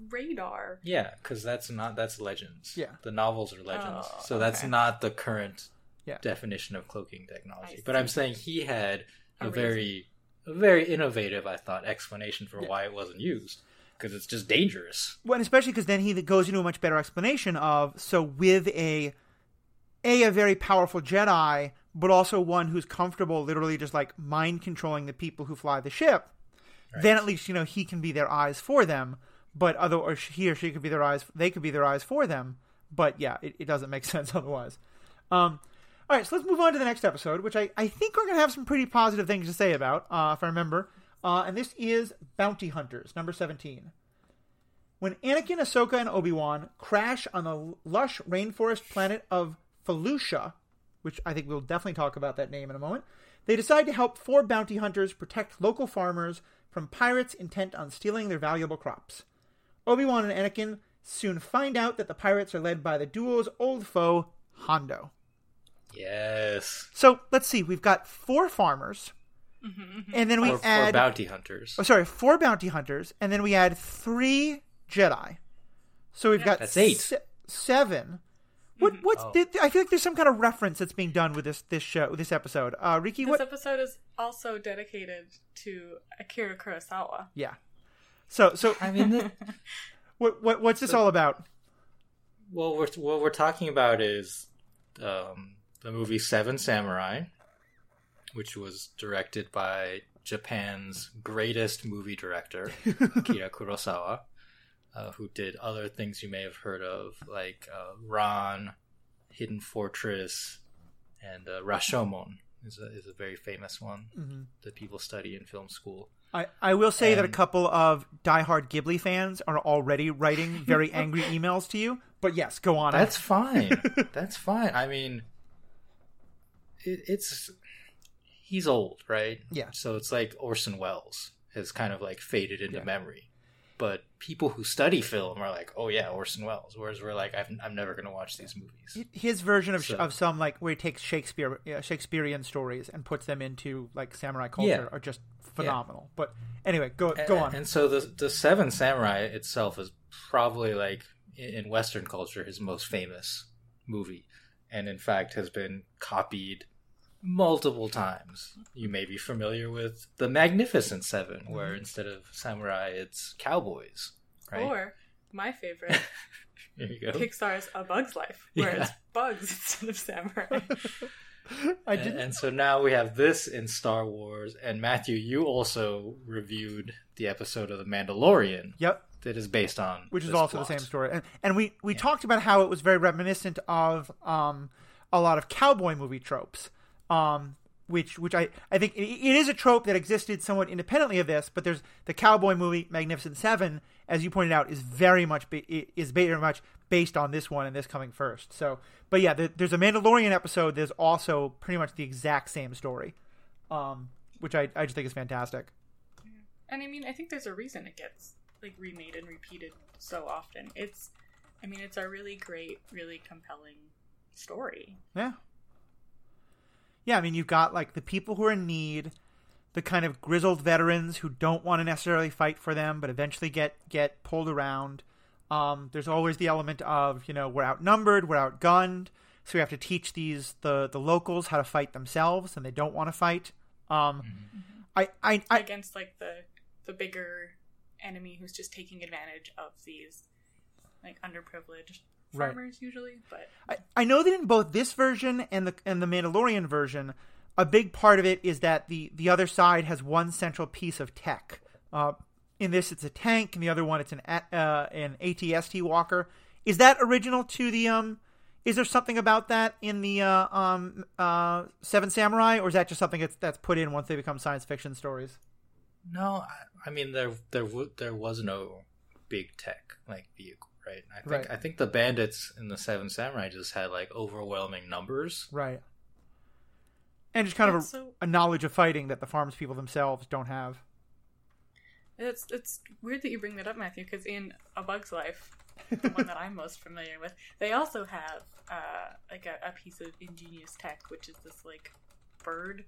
radar. Yeah, because that's not that's legends. Yeah. the novels are legends, Oh, so that's okay. not the current Yeah. definition of cloaking technology. I But I'm saying he had a, A very, a very innovative, I thought, explanation for Yeah. why it wasn't used because it's just dangerous. well, and especially because then he goes into a much better explanation of so with a a a very powerful Jedi, but also one who's comfortable, literally just like mind controlling the people who fly the ship. Then at least you know he can be their eyes for them. But other or he or she could be their eyes. They could be their eyes for them. But yeah, it, it doesn't make sense otherwise. Um, all right, so let's move on to the next episode, which I, I think we're going to have some pretty positive things to say about, uh, if I remember. Uh, and this is Bounty Hunters, number 17. When Anakin, Ahsoka, and Obi Wan crash on the lush rainforest planet of Felucia, which I think we'll definitely talk about that name in a moment, they decide to help four bounty hunters protect local farmers from pirates intent on stealing their valuable crops. Obi Wan and Anakin soon find out that the pirates are led by the duo's old foe, Hondo. Yes. So let's see, we've got four farmers, mm-hmm, and then we Or for add bounty hunters. oh, sorry, four bounty hunters, and then we add three Jedi. So we've got That's eight. se- seven. What? What's? Oh. th- I feel like there's some kind of reference that's being done with this this show, this episode. Uh, Riki, This what? episode is also dedicated to Akira Kurosawa. Yeah. So so I mean, the, what, what what's this all about? well, we're, what we're talking about is um, the movie Seven Samurai, which was directed by Japan's greatest movie director, Akira Kurosawa, uh, who did other things you may have heard of, like uh, Ran, Hidden Fortress, and uh, Rashomon is a, is a very famous one Mm-hmm. that people study in film school. I, I will say that a couple of diehard Ghibli fans are already writing very angry emails to you. But yes, go on. That's fine. That's fine. I mean, it, it's he's old, right? Yeah. So it's like Orson Welles has kind of like faded into Yeah. memory. But people who study film are like, oh yeah, Orson Welles. Whereas we're like, I've, I'm never going to watch these movies. his version of, So- of some like where he takes Shakespeare uh, Shakespearean stories and puts them into like samurai culture Yeah. are just phenomenal. But anyway, go go And- on. And so the the Seven Samurai itself is probably like in Western culture his most famous movie, and in fact has been copied multiple times. You may be familiar with the Magnificent Seven, where instead of samurai, it's cowboys. Right Or my favorite, there you go. Pixar's A Bug's Life, where Yeah. it's bugs instead of samurai. I And, didn't. and so now we have this in Star Wars. And Matthew, you also reviewed the episode of The Mandalorian Yep. that is based on, which is also plot. the same story. And, and we we talked about how it was very reminiscent of um, a lot of cowboy movie tropes. Um, which which I I think it, it is a trope that existed somewhat independently of this, but there's the cowboy movie Magnificent Seven, as you pointed out, is very much ba- is very much based on this one and this coming first. So, but yeah, there, there's a Mandalorian episode. There's also pretty much the exact same story, um, which I I just think is fantastic. and I mean, I think there's a reason it gets like remade and repeated so often. It's, I mean, it's a really great, really compelling story. Yeah. Yeah, I mean, you've got like the people who are in need, the kind of grizzled veterans who don't want to necessarily fight for them, but eventually get get pulled around. Um, there's always the element of you know we're outnumbered, we're outgunned, so we have to teach these the the locals how to fight themselves, and they don't want to fight. Um, I, I, I against like the the bigger enemy who's just taking advantage of these like underprivileged Right. farmers usually but I, I know that in both this version and the and the Mandalorian version, a big part of it is that the the other side has one central piece of tech. Uh, in this, it's a tank, and the other one, it's an uh, an ATST walker. Is that original to the um? Is there something about that in the uh, um uh Seven Samurai, or is that just something that's that's put in once they become science fiction stories? No, I, I mean there there w- there was no big tech like vehicle, right? I think Right. I think the bandits in the Seven Samurai just had like overwhelming numbers. Right. And just kind of a, so- a knowledge of fighting that the farms people themselves don't have. it's it's weird that you bring that up matthew because in a bug's life the one that i'm most familiar with they also have uh like a, a piece of ingenious tech which is this like bird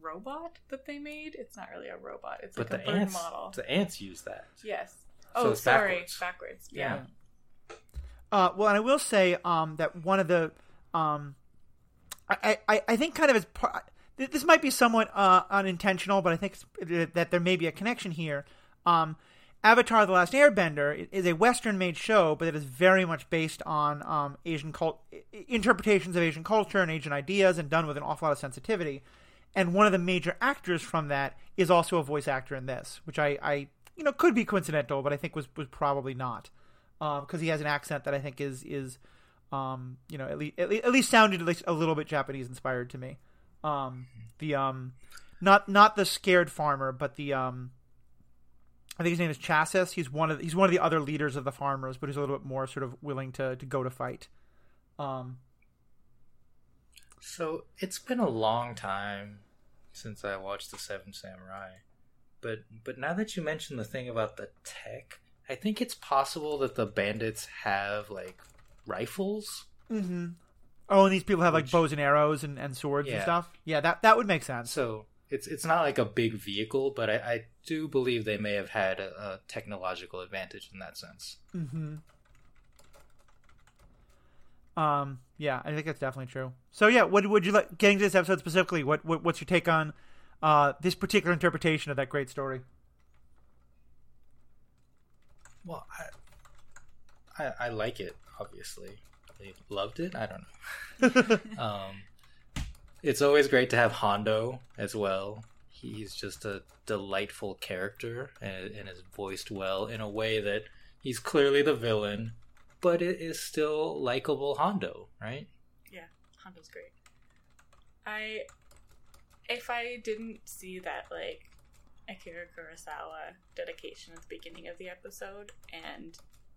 robot that they made it's not really a robot it's like but a the bird ants, model the ants use that. yes So oh it's sorry backwards. backwards yeah. Uh, well, and I will say um, that one of the um, I, I, I think kind of as part. This might be somewhat uh, unintentional, but I think that there may be a connection here. Um, Avatar: The Last Airbender is a Western-made show, but it is very much based on um, Asian cult interpretations of Asian culture and Asian ideas, and done with an awful lot of sensitivity. And one of the major actors from that is also a voice actor in this, which I, I you know, could be coincidental, but I think was was probably not because he has an accent that I think is is um, you know at least, at at least sounded at least a little bit Japanese inspired to me. Um, the um, not not the scared farmer, but the um, I think his name is Chassis. He's one of the, he's one of the other leaders of the farmers, but he's a little bit more sort of willing to to go to fight. Um, So it's been a long time since I watched the Seven Samurai, but but now that you mention the thing about the tech, I think it's possible that the bandits have like rifles. Mm-hmm. Oh, and these people have like bows and arrows and, and swords and stuff. Yeah, that that would make sense. So it's it's not like a big vehicle, but I, I do believe they may have had a, a technological advantage in that sense. Mm-hmm. Um. Yeah, I think that's definitely true. So yeah, what would you like? Getting to this episode specifically, what, what what's your take on uh, this particular interpretation of that great story? Well, I, I I like it. Obviously, they loved it. I don't know. um, it's always great to have Hondo as well. He's just a delightful character and, and is voiced well in a way that he's clearly the villain, but it is still likable Hondo, right? Yeah, Hondo's great. I if I didn't see that like Akira Kurosawa dedication at the beginning of the episode and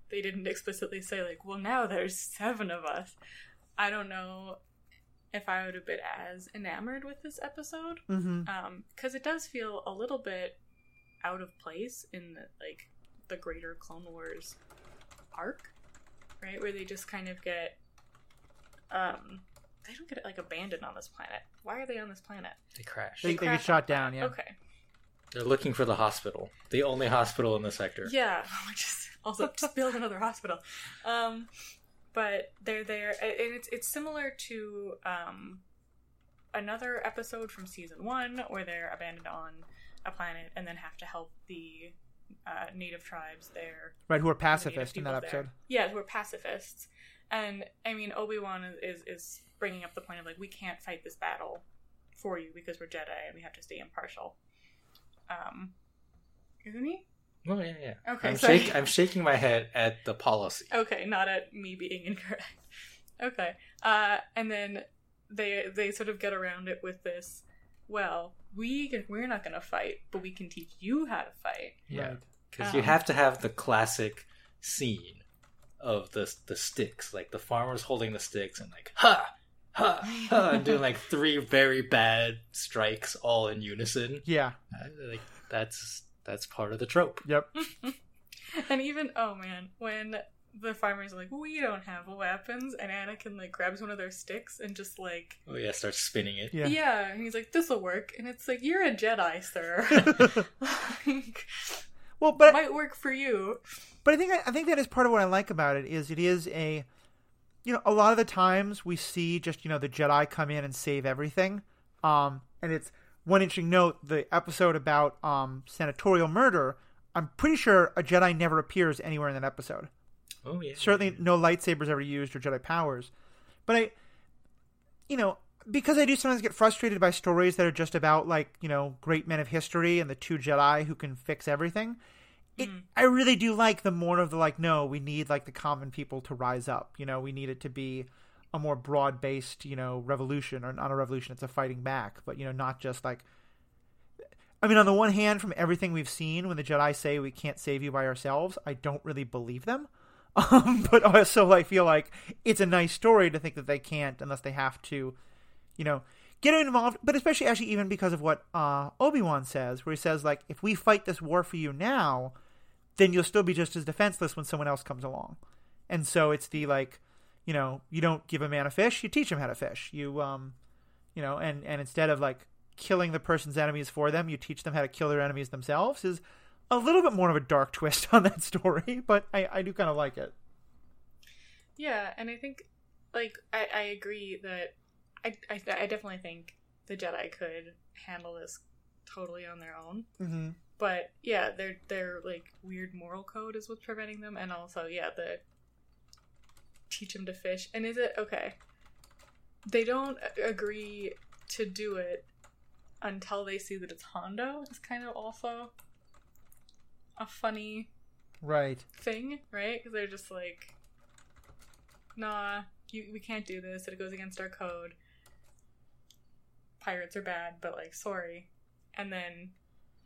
they didn't explicitly say like, well now there's seven of us, I don't know if I would have been as enamored with this episode. Mm-hmm. Um, because it does feel a little bit out of place in the like the greater Clone Wars arc, right? Where they just kind of get um they don't get like abandoned on this planet. Why are they on this planet? They crash. They, they get crash shot on the down. Yeah. Okay. They're looking for the hospital, the only hospital in the sector. Yeah, which is also just build another hospital. Um, but they're there, and it's it's similar to um, another episode from season one where they're abandoned on a planet and then have to help the uh, native tribes there. Right. Who are the pacifists in that people there. episode? Yeah, who are pacifists, and I mean Obi Wan is, is is bringing up the point of like we can't fight this battle for you because we're Jedi and we have to stay impartial. Um, isn't he? Oh yeah, yeah. Okay, I'm, sorry. shak- I'm shaking my head at the policy. Okay, not at me being incorrect. Okay. Uh, and then they they sort of get around it with this. Well, we can, we're not going to fight, but we can teach you how to fight. Yeah, Right. because you Um, have to have the classic scene of the the sticks, like the farmers holding the sticks and like ha ha ha, and doing like three very bad strikes all in unison. Yeah. Uh, Like that's that's part of the trope. Yep. And even oh man, when the farmers are like, we don't have weapons, and Anakin like grabs one of their sticks and just like Oh yeah, starts spinning it. Yeah. yeah, and he's like, this will work, and it's like you're a Jedi, sir. like, well, but might work for you. But I think I think that is part of what I like about it is it is a you know a lot of the times we see just you know the Jedi come in and save everything, um, and it's one interesting note the episode about um, senatorial murder. I'm pretty sure a Jedi never appears anywhere in that episode. Oh yeah, Certainly, no lightsabers ever used or Jedi powers. But I, you know, because I do sometimes get frustrated by stories that are just about like you know great men of history and the two Jedi who can fix everything. It, I really do like the more of the like, no, we need like the common people to rise up. You know, we need it to be a more broad based, you know, revolution or not a revolution, it's a fighting back, but you know, not just like. I mean, on the one hand, from everything we've seen, when the Jedi say we can't save you by ourselves, I don't really believe them. Um, but also, I feel like it's a nice story to think that they can't unless they have to, you know, get involved. But especially, actually, even because of what uh, Obi Wan says, where he says, like, if we fight this war for you now, then you'll still be just as defenseless when someone else comes along. And so it's the like, you know, you don't give a man a fish, you teach him how to fish. You, um, you know, and and instead of like killing the person's enemies for them, you teach them how to kill their enemies themselves. Is a little bit more of a dark twist on that story, but I, I do kind of like it. Yeah, and I think, like, I, I agree that I, I, I definitely think the Jedi could handle this totally on their own. Mm-hmm. But yeah, their their like weird moral code is what's preventing them, and also yeah, the teach them to fish. And is it okay? They don't agree to do it until they see that it's Hondo. It's kind of also a funny Right. thing, right? Because they're just like, nah, you, we can't do this. It goes against our code. Pirates are bad, but like, sorry. And then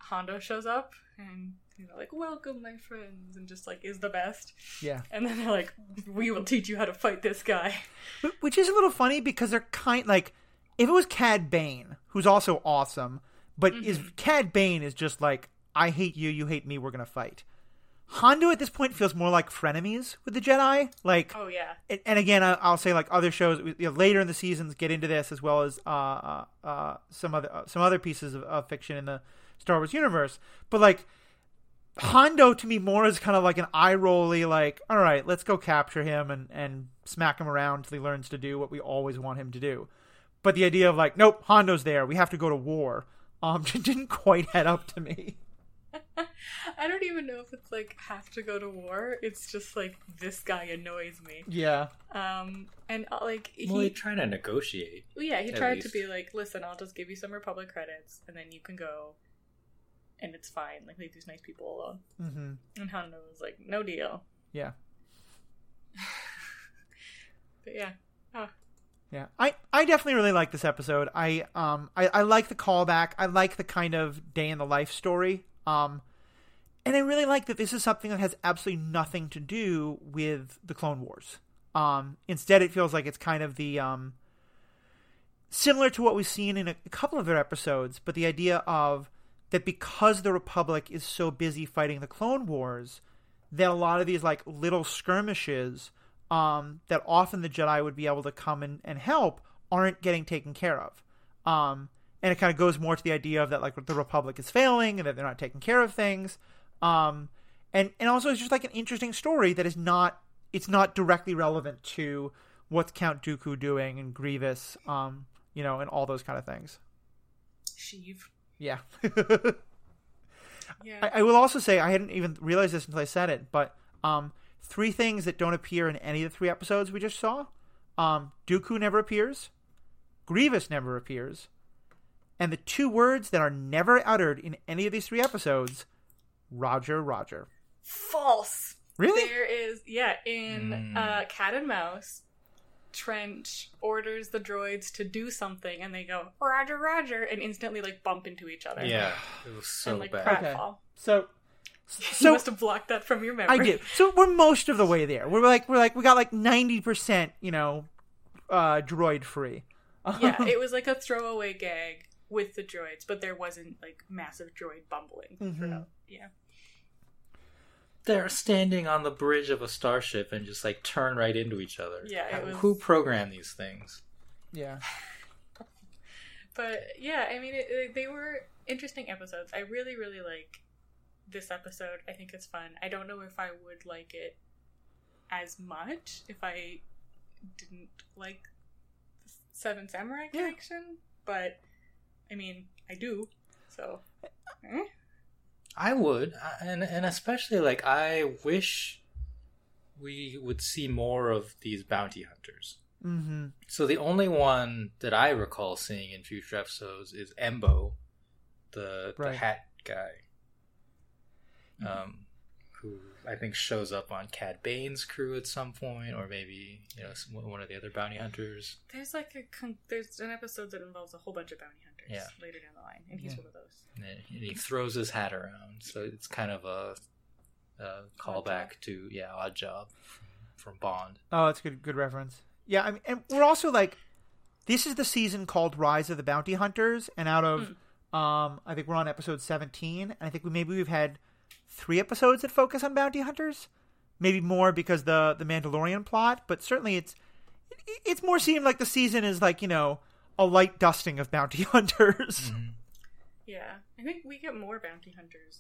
Hondo shows up and you know, like, welcome, my friends, and just like is the best. Yeah. And then they're like, we will teach you how to fight this guy. Which is a little funny because they're kind like if it was Cad Bane, who's also awesome, but is Cad Bane is just like I hate you, you hate me, we're gonna fight. Hondo at this point feels more like frenemies with the Jedi. Like, Oh yeah. and, and again, I, I'll say like other shows you know, later in the seasons get into this as well as uh, uh, uh, some other uh, some other pieces of, of fiction in the Star Wars universe. But like Hondo to me more is kind of like an eye rolly, like all right, let's go capture him and and smack him around until he learns to do what we always want him to do. But the idea of like, nope, Hondo's there, we have to go to war, um, didn't quite head up to me. I don't even know if it's like have to go to war. It's just like this guy annoys me. Yeah, Um, and uh, like he, Well, they try to negotiate. well, yeah, he at tried to be like, listen, I'll just give you some Republic credits, and then you can go, and it's fine. Like leave these nice people alone. hmm And Hondo was like, no deal. yeah. But yeah, oh, Yeah, I, I definitely really like this episode. I um I, I like the callback. I like the kind of day in the life story. Um, and I really like that this is something that has absolutely nothing to do with the Clone Wars. Um, instead, it feels like it's kind of the um similar to what we've seen in a, a couple of their episodes, but the idea of that because the Republic is so busy fighting the Clone Wars, that a lot of these like little skirmishes um, that often the Jedi would be able to come and, and help aren't getting taken care of. Um, and it kind of goes more to the idea of that like the Republic is failing and that they're not taking care of things. Um, and and also it's just like an interesting story that is not it's not directly relevant to what's Count Dooku doing and Grievous, um, you know, and all those kind of things. Sheev. Yeah. Yeah. I, I will also say I hadn't even realized this until I said it, but um, three things that don't appear in any of the three episodes we just saw. Um, Dooku never appears, Grievous never appears, and the two words that are never uttered in any of these three episodes, Roger, Roger. False. Really? There is yeah in Mm. uh, Cat and Mouse. Trench orders the droids to do something, and they go Roger, Roger, and instantly like bump into each other. Yeah, it was so and like bad. pratfall. So, you so must have blocked that from your memory. I did. So we're most of the way there. We're like we're like we got like ninety percent, you know, uh, droid free. yeah, it was like a throwaway gag with the droids, but there wasn't like massive droid bumbling Mhm. throughout. Yeah. They're standing on the bridge of a starship and just like turn right into each other. Yeah, it was- Who programmed these things? yeah. But yeah, I mean, it, it- they were interesting episodes. I really, really like this episode. I think it's fun. I don't know if I would like it as much if I didn't like the Seven Samurai Yeah. connection, but I mean, I do. So, eh? I would, and and especially like I wish we would see more of these bounty hunters. Mm-hmm. So the only one that I recall seeing in future episodes is Embo, the Right. the hat guy, um, who I think shows up on Cad Bane's crew at some point, or maybe you know some, one of the other bounty hunters. there's like a con- there's an episode that involves a whole bunch of bounty hunters Yeah. later down the line, and he's Yeah. one of those. And then he throws his hat around, so it's kind of a, a callback to yeah, Oddjob from, from Bond. Oh, that's a good good reference. Yeah, I mean, and we're also like, this is the season called Rise of the Bounty Hunters, and out of, um, I think we're on episode seventeen, and I think we maybe we've had three episodes that focus on bounty hunters, maybe more because the the Mandalorian plot, but certainly it's it's more seemed like the season is like you know a light dusting of bounty hunters. Yeah, I think we get more bounty hunters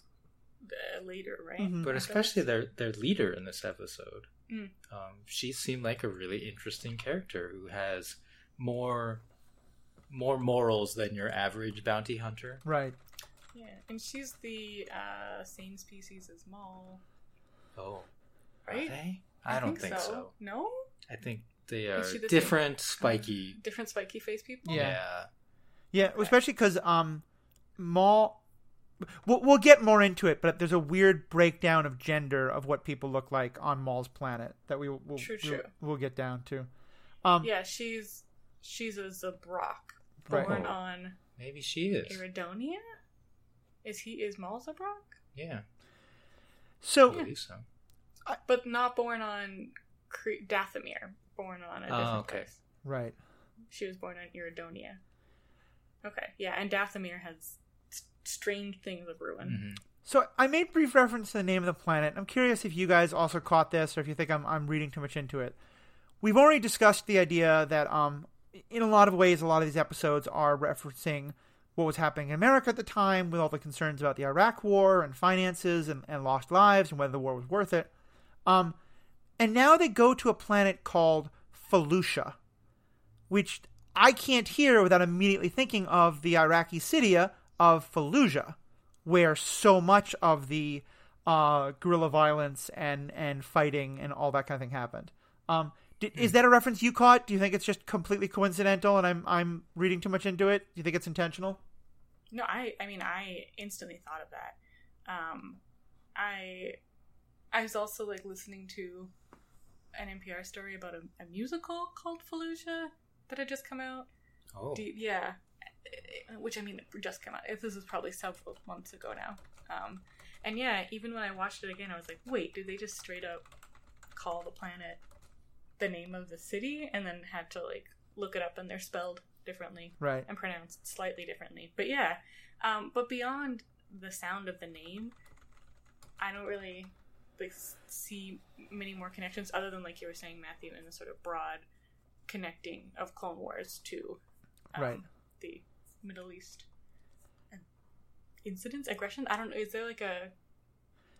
uh, later, right? Mhm. But especially their their leader in this episode, Mm. um, she seemed like a really interesting character who has more more morals than your average bounty hunter. Right. Yeah, and she's the uh, same species as Maul, Oh, right? Are they? I, don't think, so. No, I think they are the different, spiky. different spiky face people. Yeah. yeah. Yeah, especially because um, Maul. We'll, we'll get more into it, but there's a weird breakdown of gender of what people look like on Maul's planet that we will we'll, True, we'll, we'll get down to. Um, Yeah, she's she's a Zabrak, born Oh. on Maybe she is. Iridonia. Is he is Maul Zabrak? Yeah, So believe so. But not born on Cre- Dathomir. Born on a Oh, different okay. place. right, She was born on Iridonia. Okay, yeah, and Dathomir has s- strange things of ruin. hmm So I made brief reference to the name of the planet. I'm curious if you guys also caught this, or if you think I'm I'm reading too much into it. We've already discussed the idea that, um, in a lot of ways, a lot of these episodes are referencing what was happening in America at the time, with all the concerns about the Iraq War and finances and, and lost lives and whether the war was worth it. Um, and now they go to a planet called Felucia, which I can't hear without immediately thinking of the Iraqi city of Fallujah, where so much of the uh, guerrilla violence and, and fighting and all that kind of thing happened. Um, did, is that a reference you caught? Do you think it's just completely coincidental and I'm I'm reading too much into it? Do you think it's intentional? No, I I mean I instantly thought of that. Um, I I was also like listening to an NPR story about a, a musical called Fallujah that had just come out. Oh, you- yeah, which I mean just came out. This is probably several months ago now. Um, and yeah, even when I watched it again, I was like, wait, did they just straight up call the planet the name of the city and then had to like look it up and they're spelled differently Right. and pronounced slightly differently. But yeah, um, but beyond the sound of the name, I don't really like see many more connections other than like you were saying, Matthew, in the sort of broad connecting of Clone Wars to um, Right. the Middle East incidents, aggression. I don't know. Is there like a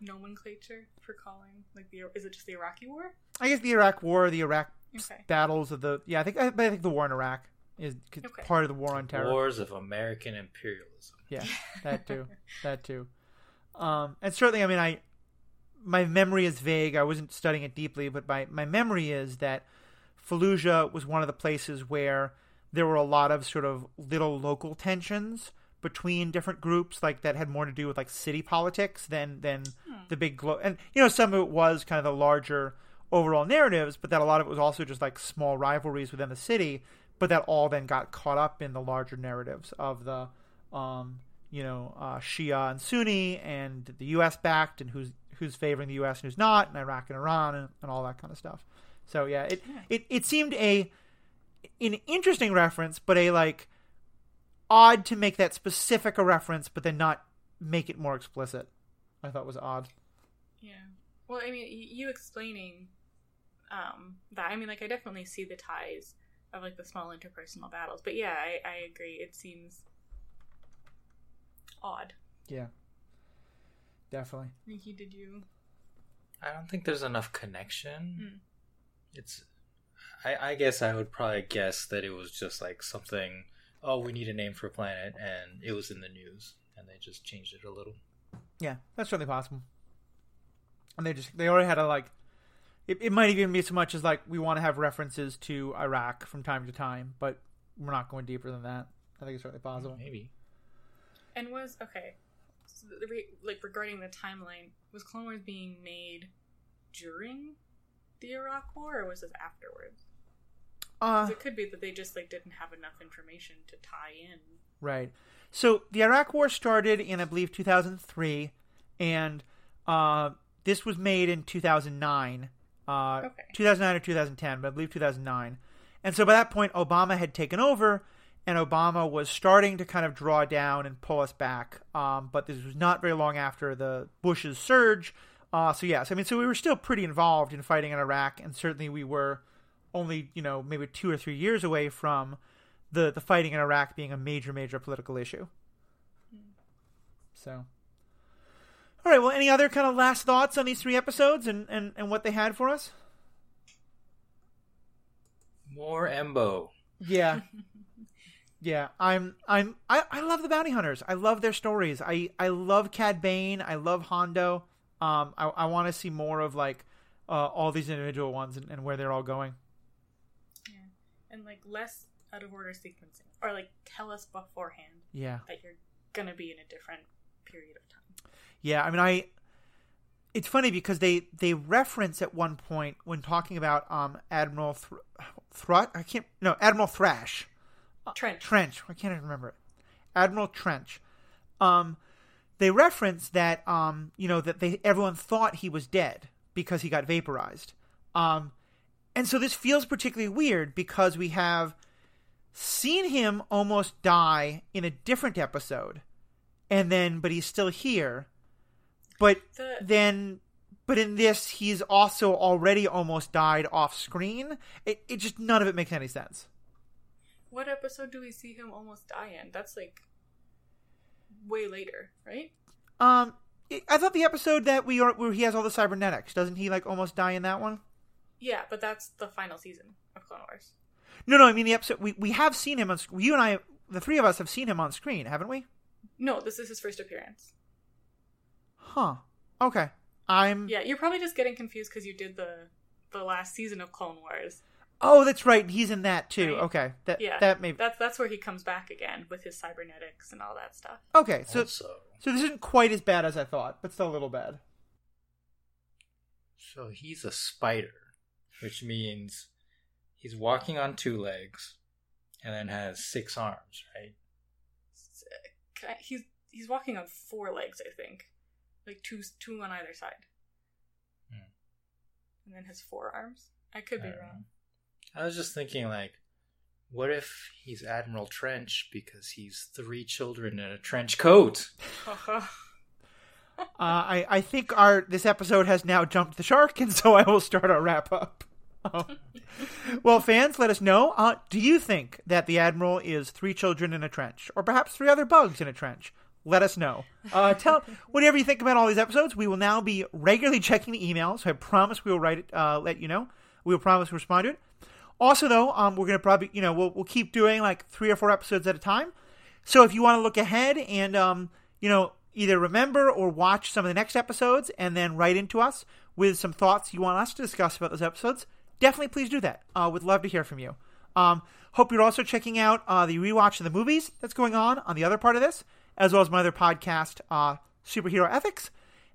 nomenclature for calling like the? Is it just the Iraqi War? I guess the Iraq War, the Iraq Okay. battles of the yeah, I think I, I think the war in Iraq is Okay. part of the war on terror. Wars of American imperialism. Yeah, that too. that too. Um, and certainly, I mean, I my memory is vague. I wasn't studying it deeply, but my my memory is that Fallujah was one of the places where there were a lot of sort of little local tensions between different groups, like that had more to do with like city politics than than the big glo- and you know some of it was kind of the larger overall narratives, but that a lot of it was also just like small rivalries within the city, but that all then got caught up in the larger narratives of the um, you know, uh, Shia and Sunni, and the U.S. backed, and who's who's favoring the U.S. and who's not, and Iraq and Iran, and, and all that kind of stuff. So yeah, it, it it seemed a an interesting reference, but a like odd to make that specific a reference, but then not make it more explicit. I thought was odd. Yeah. Well, I mean, you explaining um, that, I mean, like, I definitely see the ties of, like, the small interpersonal battles. But yeah, I, I agree. It seems odd. Yeah, definitely. Nikki, did you? I don't think there's enough connection. Hmm. It's, I, I guess I would probably guess that it was just like something. Oh, we need a name for a planet, and it was in the news, and they just changed it a little. Yeah, that's certainly possible. And they just they already had a like it, it might even be so much as like we want to have references to Iraq from time to time, but we're not going deeper than that. I think it's certainly possible. Maybe. And was, okay. Re- like, regarding the timeline, was Clone Wars being made during the Iraq War, or was this afterwards? Uh, it could be that they just, like, didn't have enough information to tie in. Right. So the Iraq War started in, I believe, 2003, and uh, this was made in 2009. Uh, Okay. 2009 or 2010, but I believe 2009. And so by that point, Obama had taken over, and Obama was starting to kind of draw down and pull us back. Um, but this was not very long after the Bush's surge. Uh, so yes, I mean, so we were still pretty involved in fighting in Iraq, and certainly we were only, you know, maybe two or three years away from the the fighting in Iraq being a major, major political issue. So, all right. Well, any other kind of last thoughts on these three episodes and and, and what they had for us? More Embo. Yeah. Yeah, I'm I'm I, I love the bounty hunters. I love their stories. I I love Cad Bane. I love Hondo. Um I I want to see more of like uh, all these individual ones and, and where they're all going. Yeah. And, like, less out of order sequencing. Or, like, tell us beforehand Yeah. that you're gonna be in a different period of time. Yeah, I mean I it's funny because they they reference at one point when talking about um Admiral Thr- Thrut I can't no Admiral Thrash Trench. Trench. I can't even remember it. Admiral Trench. Um, they reference that um, you know that they everyone thought he was dead because he got vaporized. Um, and so this feels particularly weird because we have seen him almost die in a different episode, and then but he's still here. but The- then but in this he's also already almost died off screen. It it just none of it makes any sense. What episode do we see him almost die in? That's like way later, right? Um, I- thought the episode that we are where he has all the cybernetics doesn't he like almost die in that one? Yeah, but that's the final season of Clone Wars. No, no, I mean the episode we we have seen him on you and I the three of us have seen him on screen, haven't we? No, this is his first appearance. Huh. Okay. I'm Yeah, you're probably just getting confused because you did the the last season of Clone Wars. Oh, that's right. He's in that too. Right. Okay. That Yeah, that may that's that's where he comes back again with his cybernetics and all that stuff. Okay, so also, so this isn't quite as bad as I thought, but still a little bad. so he's a spider, which means he's walking on two legs and then has six arms, right? I- He's he's walking on four legs, I think, like two two on either side, Hmm. and then his forearms. I could be I don't know. Wrong. I was just thinking, like, what if he's Admiral Trench because he's three children in a trench coat? Uh, I I think our this episode has now jumped the shark, and so I will start our wrap up. Oh. well, fans, let us know. Uh, do you think that the admiral is three children in a trench, or perhaps three other bugs in a trench? Let us know. Uh, tell whatever you think about all these episodes. We will now be regularly checking the emails. So I promise we will write it. Uh, let you know. We will promise to respond to it. Also, though, um, we're gonna probably you know we'll we'll keep doing like three or four episodes at a time. So if you want to look ahead and um, you know either remember or watch some of the next episodes and then write into us with some thoughts you want us to discuss about those episodes, definitely please do that. Uh, would love to hear from you. Um, hope you're also checking out uh, the rewatch of the movies that's going on on the other part of this, as well as my other podcast, uh, Superhero Ethics,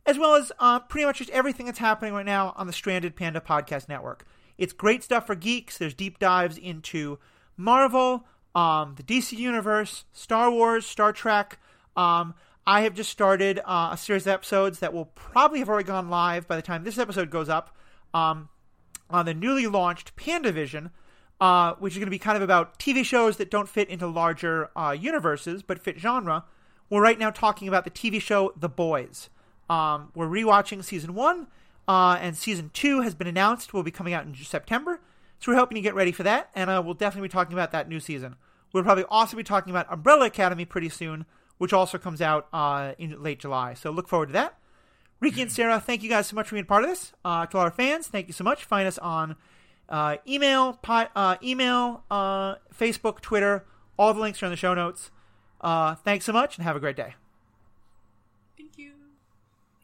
as well as uh, pretty much just everything that's happening right now on the Stranded Panda Podcast Network. It's great stuff for geeks. There's deep dives into Marvel, um, the DC Universe, Star Wars, Star Trek. Um, I have just started uh, a series of episodes that will probably have already gone live by the time this episode goes up um, on the newly launched PandaVision, uh, which is going to be kind of about TV shows that don't fit into larger uh, universes but fit genre. We're right now talking about the TV show The Boys. Um, we're rewatching season one, uh, and season two has been announced. Will be coming out in September, so we're hoping to get ready for that. And uh, we'll definitely be talking about that new season. We'll probably also be talking about Umbrella Academy pretty soon, which also comes out uh, in late July. So look forward to that. Riki and Sara, thank you guys so much for being part of this. Uh, to all our fans, thank you so much. Find us on uh, email, pi- uh, email, uh, Facebook, Twitter. All the links are in the show notes. Uh, thanks so much, and have a great day. Thank you.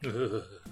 Ugh.